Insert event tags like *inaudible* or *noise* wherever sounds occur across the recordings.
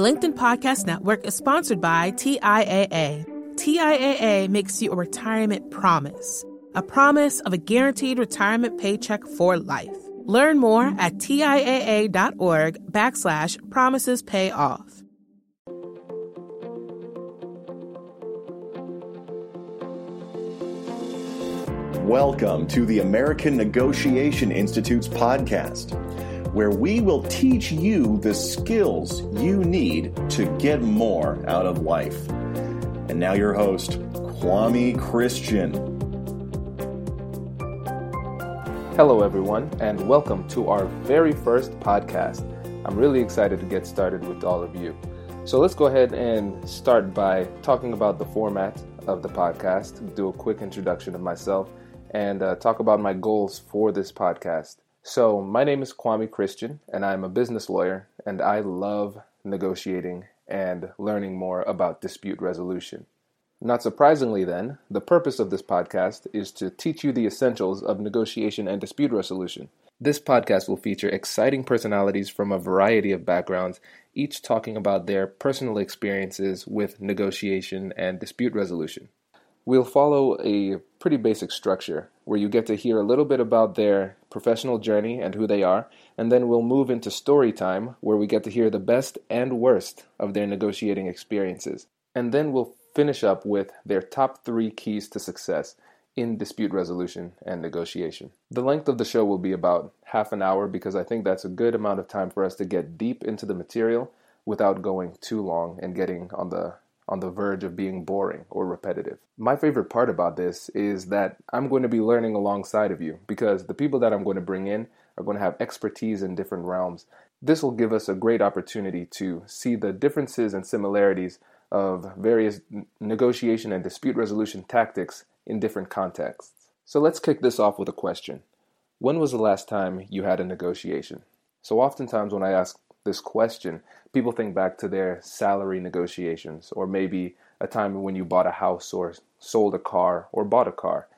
The LinkedIn Podcast Network is sponsored by TIAA. TIAA makes you a retirement promise, a promise of a guaranteed retirement paycheck for life. Learn more at TIAA.org backslash promises pay off. Welcome to the American Negotiation Institute's podcast, where we will teach you the skills you need to get more out of life. And now, your host, Kwame Christian. Hello, everyone, and welcome to our very first podcast. I'm really excited to get started with all of you. So, let's go ahead and start by talking about the format of the podcast, do a quick introduction of myself, and uh, talk about my goals for this podcast. So, my name is Kwame Christian, and I'm a business lawyer, and I love negotiating and learning more about dispute resolution. Not surprisingly, then, the purpose of this podcast is to teach you the essentials of negotiation and dispute resolution. This podcast will feature exciting personalities from a variety of backgrounds, each talking about their personal experiences with negotiation and dispute resolution. We'll follow a pretty basic structure where you get to hear a little bit about their professional journey and who they are, and then we'll move into story time where we get to hear the best and worst of their negotiating experiences. And then we'll finish up with their top three keys to success in dispute resolution and negotiation. The length of the show will be about half an hour because I think that's a good amount of time for us to get deep into the material without going too long and getting on the on the verge of being boring or repetitive. My favorite part about this is that I'm going to be learning alongside of you because the people that I'm going to bring in are going to have expertise in different realms. This will give us a great opportunity to see the differences and similarities of various negotiation and dispute resolution tactics in different contexts. So let's kick this off with a question. When was the last time you had a negotiation? So oftentimes when I ask this question, people think back to their salary negotiations, or maybe a time when you bought a house, or sold a car, or bought a car.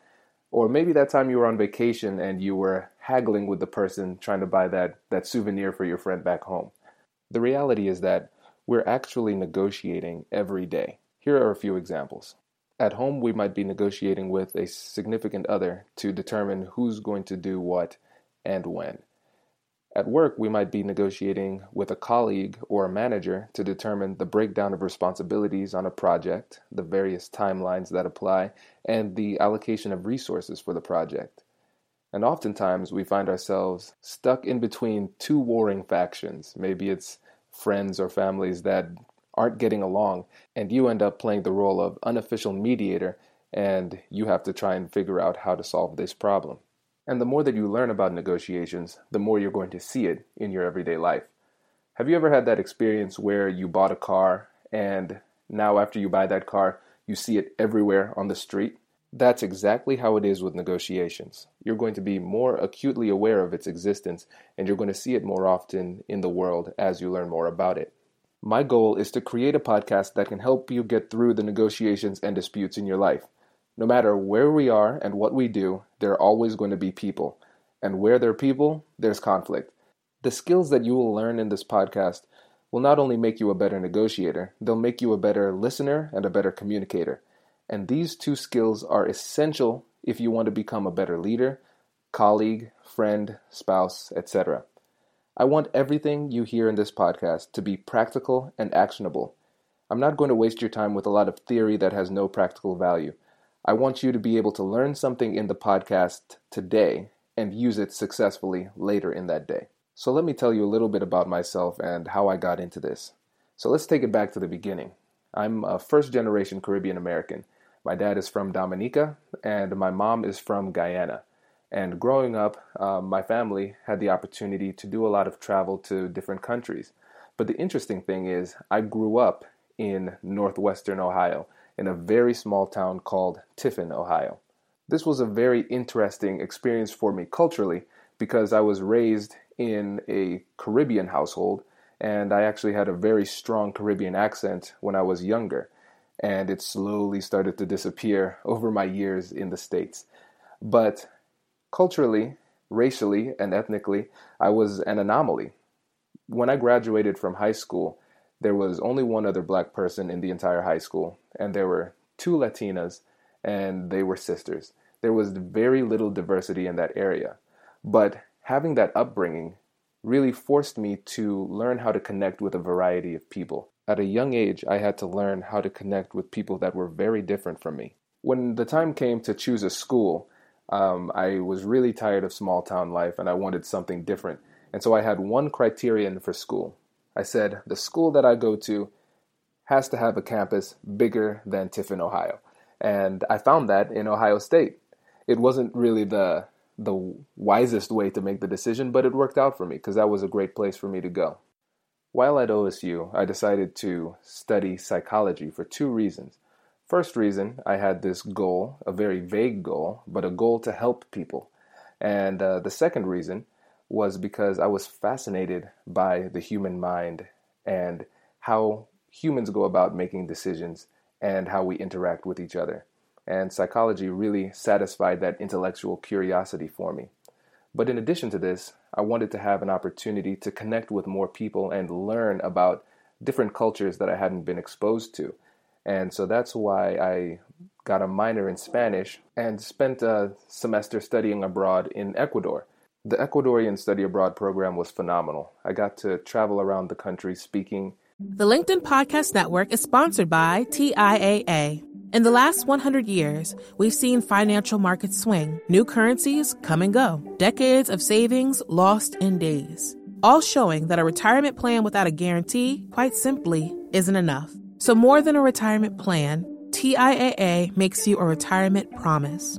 Or maybe that time you were on vacation and you were haggling with the person trying to buy that, that souvenir for your friend back home. The reality is that we're actually negotiating every day. Here are a few examples. At home, we might be negotiating with a significant other to determine who's going to do what and when. At work, we might be negotiating with a colleague or a manager to determine the breakdown of responsibilities on a project, the various timelines that apply, and the allocation of resources for the project. And oftentimes, we find ourselves stuck in between two warring factions. Maybe it's friends or families that aren't getting along, and you end up playing the role of unofficial mediator, and you have to try and figure out how to solve this problem. And the more that you learn about negotiations, the more you're going to see it in your everyday life. Have you ever had that experience where you bought a car and now, after you buy that car, you see it everywhere on the street? That's exactly how it is with negotiations. You're going to be more acutely aware of its existence and you're going to see it more often in the world as you learn more about it. My goal is to create a podcast that can help you get through the negotiations and disputes in your life. No matter where we are and what we do, there are always going to be people. And where there are people, there's conflict. The skills that you will learn in this podcast will not only make you a better negotiator, they'll make you a better listener and a better communicator. And these two skills are essential if you want to become a better leader, colleague, friend, spouse, etc. I want everything you hear in this podcast to be practical and actionable. I'm not going to waste your time with a lot of theory that has no practical value. I want you to be able to learn something in the podcast today and use it successfully later in that day. So, let me tell you a little bit about myself and how I got into this. So, let's take it back to the beginning. I'm a first generation Caribbean American. My dad is from Dominica and my mom is from Guyana. And growing up, uh, my family had the opportunity to do a lot of travel to different countries. But the interesting thing is, I grew up in northwestern Ohio in a very small town called Tiffin, Ohio. This was a very interesting experience for me culturally because I was raised in a Caribbean household and I actually had a very strong Caribbean accent when I was younger. And it slowly started to disappear *laughs* over my years in the States. But culturally, racially, and ethnically, I was an anomaly. When I graduated from high school, There was only one other black person in the entire high school, and there were two Latinas, and they were sisters. There was very little diversity in that area. But having that upbringing really forced me to learn how to connect with a variety of people. At a young age, I had to learn how to connect with people that were very different from me. When the time came to choose a school, um, I was really tired of small town life and I wanted something different. And so I had one criterion for school. I said, the school that I go to has to have a campus bigger than Tiffin, Ohio. And I found that in Ohio State. It wasn't really the the wisest way to make the decision, but it worked out for me because that was a great place for me to go. While at OSU, I decided to study psychology for two reasons. First reason, I had this goal, a very vague goal, but a goal to help people. And uh, the second reason was because I was fascinated by the human mind and how humans go about making decisions and how we interact with each other and psychology really satisfied that intellectual curiosity for me. But in addition to this, I wanted to have an opportunity to connect with more people and learn about different cultures that I hadn't been exposed to. And so that's why I got a minor in Spanish and spent a semester studying abroad in Ecuador. The Ecuadorian study abroad program was phenomenal. I got to travel around the country speaking. The LinkedIn Podcast Network is sponsored by TIAA. In the last 100 years, we've seen financial markets swing, new currencies come and go, decades of savings lost in days, all showing that a retirement plan without a guarantee, quite simply, isn't enough. So, more than a retirement plan, TIAA makes you a retirement promise.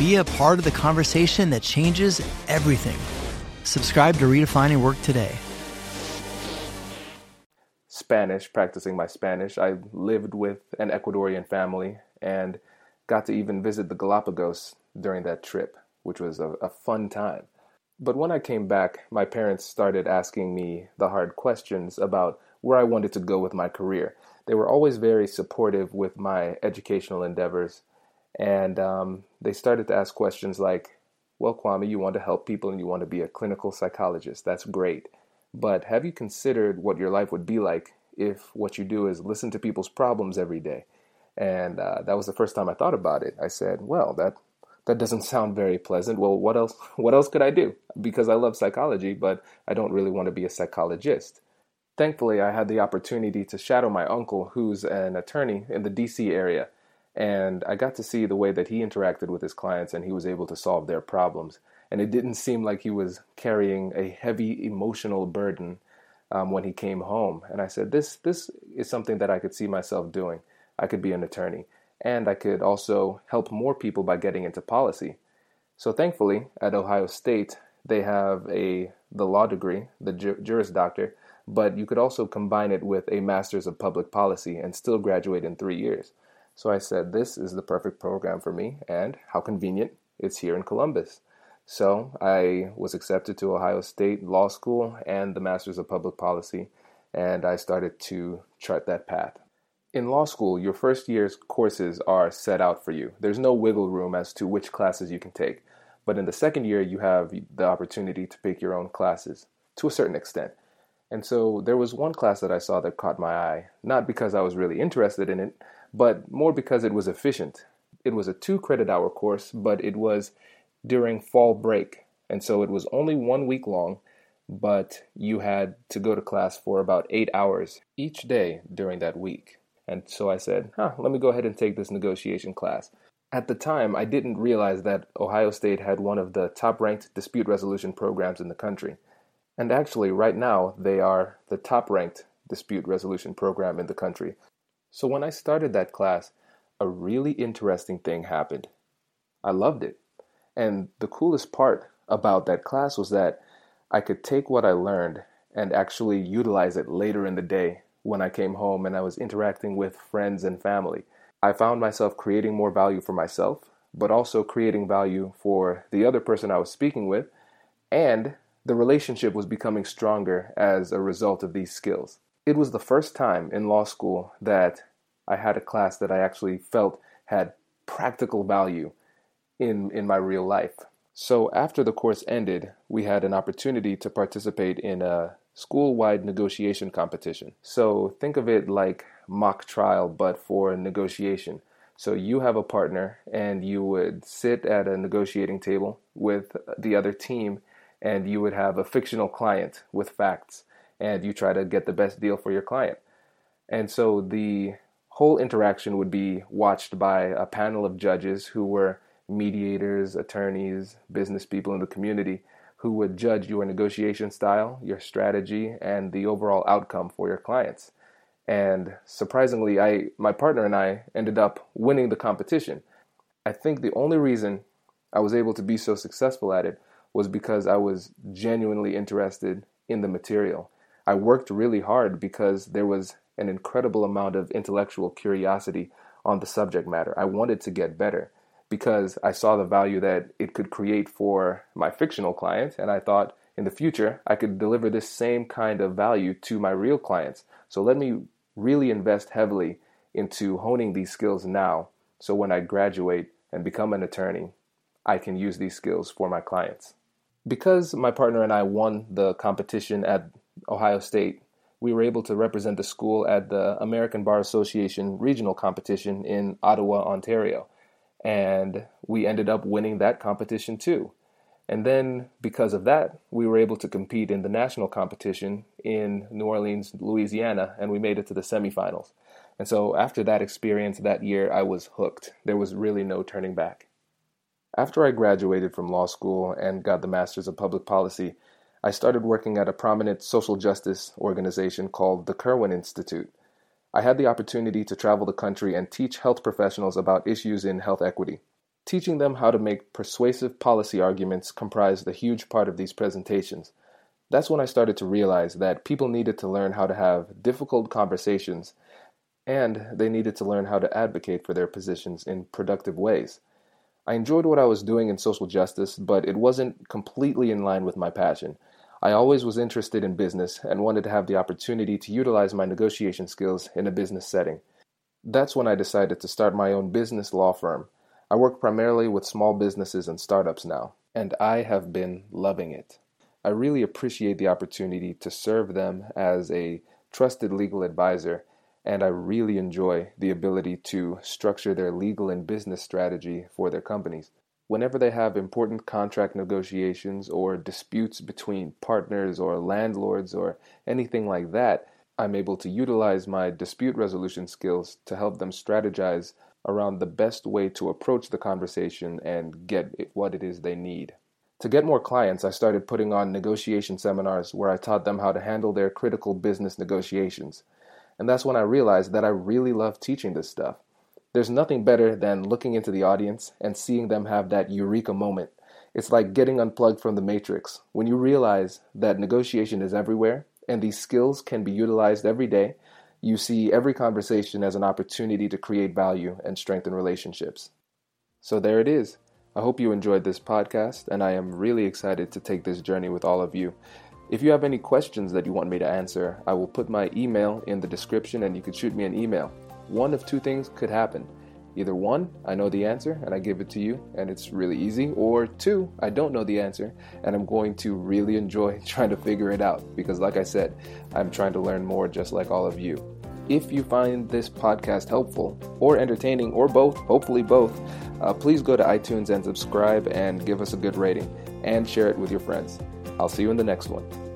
Be a part of the conversation that changes everything. Subscribe to Redefining Work today. Spanish, practicing my Spanish. I lived with an Ecuadorian family and got to even visit the Galapagos during that trip, which was a, a fun time. But when I came back, my parents started asking me the hard questions about where I wanted to go with my career. They were always very supportive with my educational endeavors, and um, they started to ask questions like, Well, Kwame, you want to help people and you want to be a clinical psychologist. That's great. But have you considered what your life would be like if what you do is listen to people's problems every day? And uh, that was the first time I thought about it. I said, well, that that doesn't sound very pleasant. Well, what else *laughs* what else could I do? Because I love psychology, but I don't really want to be a psychologist. Thankfully, I had the opportunity to shadow my uncle who's an attorney in the DC area, and I got to see the way that he interacted with his clients and he was able to solve their problems. And it didn't seem like he was carrying a heavy emotional burden um, when he came home. And I said, this this is something that I could see myself doing. I could be an attorney. And I could also help more people by getting into policy. So thankfully, at Ohio State, they have a the law degree, the Juris Doctor, but you could also combine it with a Master's of Public Policy and still graduate in three years. So I said, this is the perfect program for me, and how convenient, it's here in Columbus. So I was accepted to Ohio State Law School and the Master's of Public Policy, and I started to chart that path in law school, your first year's courses are set out for you. There's no wiggle room as to which classes you can take. But in the second year, you have the opportunity to pick your own classes to a certain extent. And so there was one class that I saw that caught my eye, not because I was really interested in it, but more because it was efficient. It was a two credit hour course, but it was during fall break. And so it was only one week long, but you had to go to class for about eight hours each day during that week. And so I said, huh, let me go ahead and take this negotiation class. At the time, I didn't realize that Ohio State had one of the top ranked dispute resolution programs in the country. And actually, right now, they are the top ranked dispute resolution program in the country. So when I started that class, a really interesting thing happened. I loved it. And the coolest part about that class was that I could take what I learned and actually utilize it later in the day when I came home and I was interacting with friends and family. I found myself creating more value for myself, but also creating value for the other person I was speaking with, and the relationship was becoming stronger as a result of these skills. It was the first time in law school that I had a class that I actually felt had practical value in, in my real life. So after the course ended, we had an opportunity to participate in a school wide negotiation competition. So think of it like mock trial, but for negotiation. So you have a partner, and you would sit at a negotiating table with the other team, and you would have a fictional client with facts, and you try to get the best deal for your client. And so the whole interaction would be watched by a panel of judges who were mediators, attorneys, business people in the community who would judge your negotiation style, your strategy, and the overall outcome for your clients. And surprisingly, I my partner and I ended up winning the competition. I think the only reason I was able to be so successful at it was because I was genuinely interested in the material. I worked really hard because there was an incredible amount of intellectual curiosity on the subject matter. I wanted to get better because I saw the value that it could create for my fictional clients, And I thought in the future, I could deliver this same kind of value to my real clients. So let me really invest heavily into honing these skills now. So when I graduate and become an attorney, I can use these skills for my clients. Because my partner and I won the competition at Ohio State, we were able to represent the school at the American Bar Association regional competition in Ottawa, Ontario and we ended up winning that competition too. And then, because of that, we were able to compete in the national competition in New Orleans, Louisiana, and we made it to the semifinals. And so, after that experience that year, I was hooked. There was really no turning back. After I graduated from law school and got the Master's of Public Policy, I started working at a prominent social justice organization called the Kirwan Institute. I had the opportunity to travel the country and teach health professionals about issues in health equity. Teaching them how to make persuasive policy arguments comprised a huge part of these presentations. That's when I started to realize that people needed to learn how to have difficult conversations and they needed to learn how to advocate for their positions in productive ways. I enjoyed what I was doing in social justice, but it wasn't completely in line with my passion. I always was interested in business and wanted to have the opportunity to utilize my negotiation skills in a business setting. That's when I decided to start my own business law firm. I work primarily with small businesses and startups now, and I have been loving it. I really appreciate the opportunity to serve them as a trusted legal advisor, and I really enjoy the ability to structure their legal and business strategy for their companies whenever they have important contract negotiations or disputes between partners or landlords or anything like that, I'm able to utilize my dispute resolution skills to help them strategize around the best way to approach the conversation and get what it is they need. To get more clients, I started putting on negotiation seminars where I taught them how to handle their critical business negotiations. And that's when I realized that I really love teaching this stuff. There's nothing better than looking into the audience and seeing them have that eureka moment. It's like getting unplugged from the matrix. When you realize that negotiation is everywhere and these skills can be utilized every day, you see every conversation as an opportunity to create value and strengthen relationships. So there it is. I hope you enjoyed this podcast, and I am really excited to take this journey with all of you. If you have any questions that you want me to answer, I will put my email in the description and you can shoot me an email one of two things could happen. Either one, I know the answer and I give it to you and it's really easy, or two, I don't know the answer and I'm going to really enjoy *laughs* trying to figure it out because, like I said, I'm trying to learn more just like all of you. If you find this podcast helpful or entertaining or both, hopefully both, uh, please go to iTunes and subscribe and give us a good rating and share it with your friends. I'll see you in the next one.